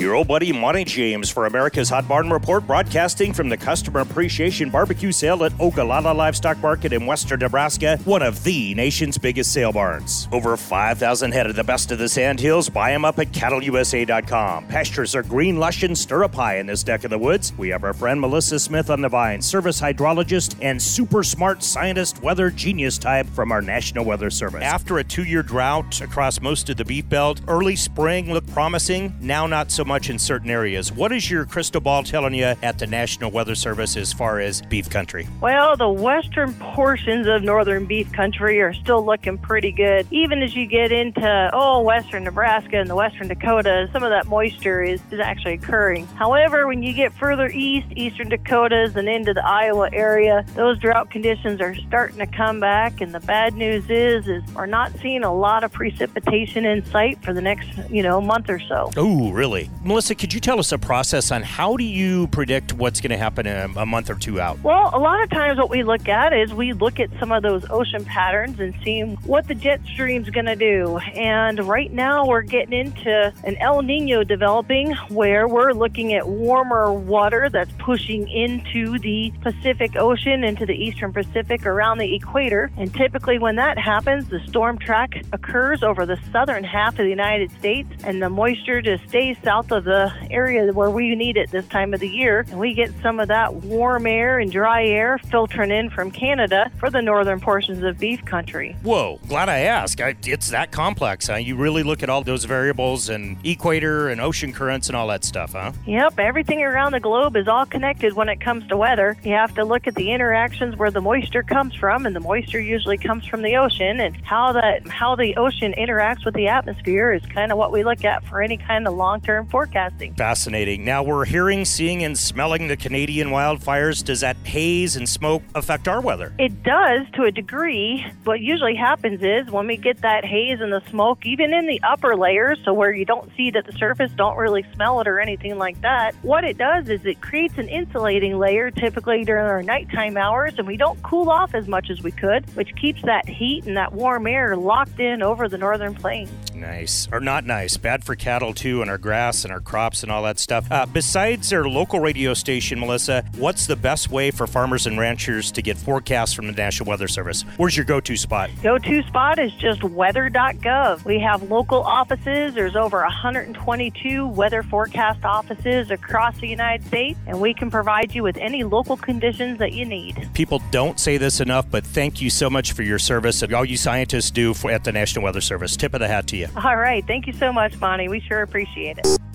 Your old buddy Monte James for America's Hot Barn Report, broadcasting from the Customer Appreciation Barbecue Sale at Ogallala Livestock Market in western Nebraska, one of the nation's biggest sale barns. Over 5,000 head of the best of the sandhills. Buy them up at cattleusa.com. Pastures are green, lush, and stirrup high in this neck of the woods. We have our friend Melissa Smith on the vine, service hydrologist and super smart scientist weather genius type from our National Weather Service. After a two year drought across most of the beef belt, early spring looked promising, now not so much in certain areas. What is your crystal ball telling you at the National Weather Service as far as beef country? Well, the western portions of northern beef country are still looking pretty good. Even as you get into, oh, western Nebraska and the western Dakotas, some of that moisture is, is actually occurring. However, when you get further east, eastern Dakotas, and into the Iowa area, those drought conditions are starting to come back. And the bad news is, is we're not seeing a lot of precipitation in sight for the next, you know, month or so. Oh, really? Melissa, could you tell us a process on how do you predict what's going to happen a, a month or two out? Well, a lot of times what we look at is we look at some of those ocean patterns and see what the jet stream's going to do. And right now we're getting into an El Nino developing where we're looking at warmer water that's pushing into the Pacific Ocean, into the eastern Pacific around the equator. And typically when that happens, the storm track occurs over the southern half of the United States and the moisture just stays south of the area where we need it this time of the year. And we get some of that warm air and dry air filtering in from Canada for the northern portions of beef country. Whoa, glad I asked. I, it's that complex, huh? You really look at all those variables and equator and ocean currents and all that stuff, huh? Yep, everything around the globe is all connected when it comes to weather. You have to look at the interactions where the moisture comes from, and the moisture usually comes from the ocean, and how that how the ocean interacts with the atmosphere is kind of what we look at for any kind of long-term forecasting. Fascinating. Now we're hearing, seeing, and smelling the Canadian wildfires. Does that haze and smoke affect our weather? It does to a degree. What usually happens is when we get that haze and the smoke, even in the upper layers, so where you don't see it at the surface, don't really smell it or anything like that, what it does is it creates an insulating layer typically during our nighttime hours, and we don't cool off as much as we could, which keeps that heat and that warm air locked in over the northern plains. Nice. Or not nice. Bad for cattle, too, and our grass and our crops and all that stuff. Uh, besides our local radio station, Melissa, what's the best way for farmers and ranchers to get forecasts from the National Weather Service? Where's your go to spot? Go to spot is just weather.gov. We have local offices. There's over 122 weather forecast offices across the United States, and we can provide you with any local conditions that you need. People don't say this enough, but thank you so much for your service and all you scientists do for, at the National Weather Service. Tip of the hat to you. All right. Thank you so much, Bonnie. We sure appreciate it.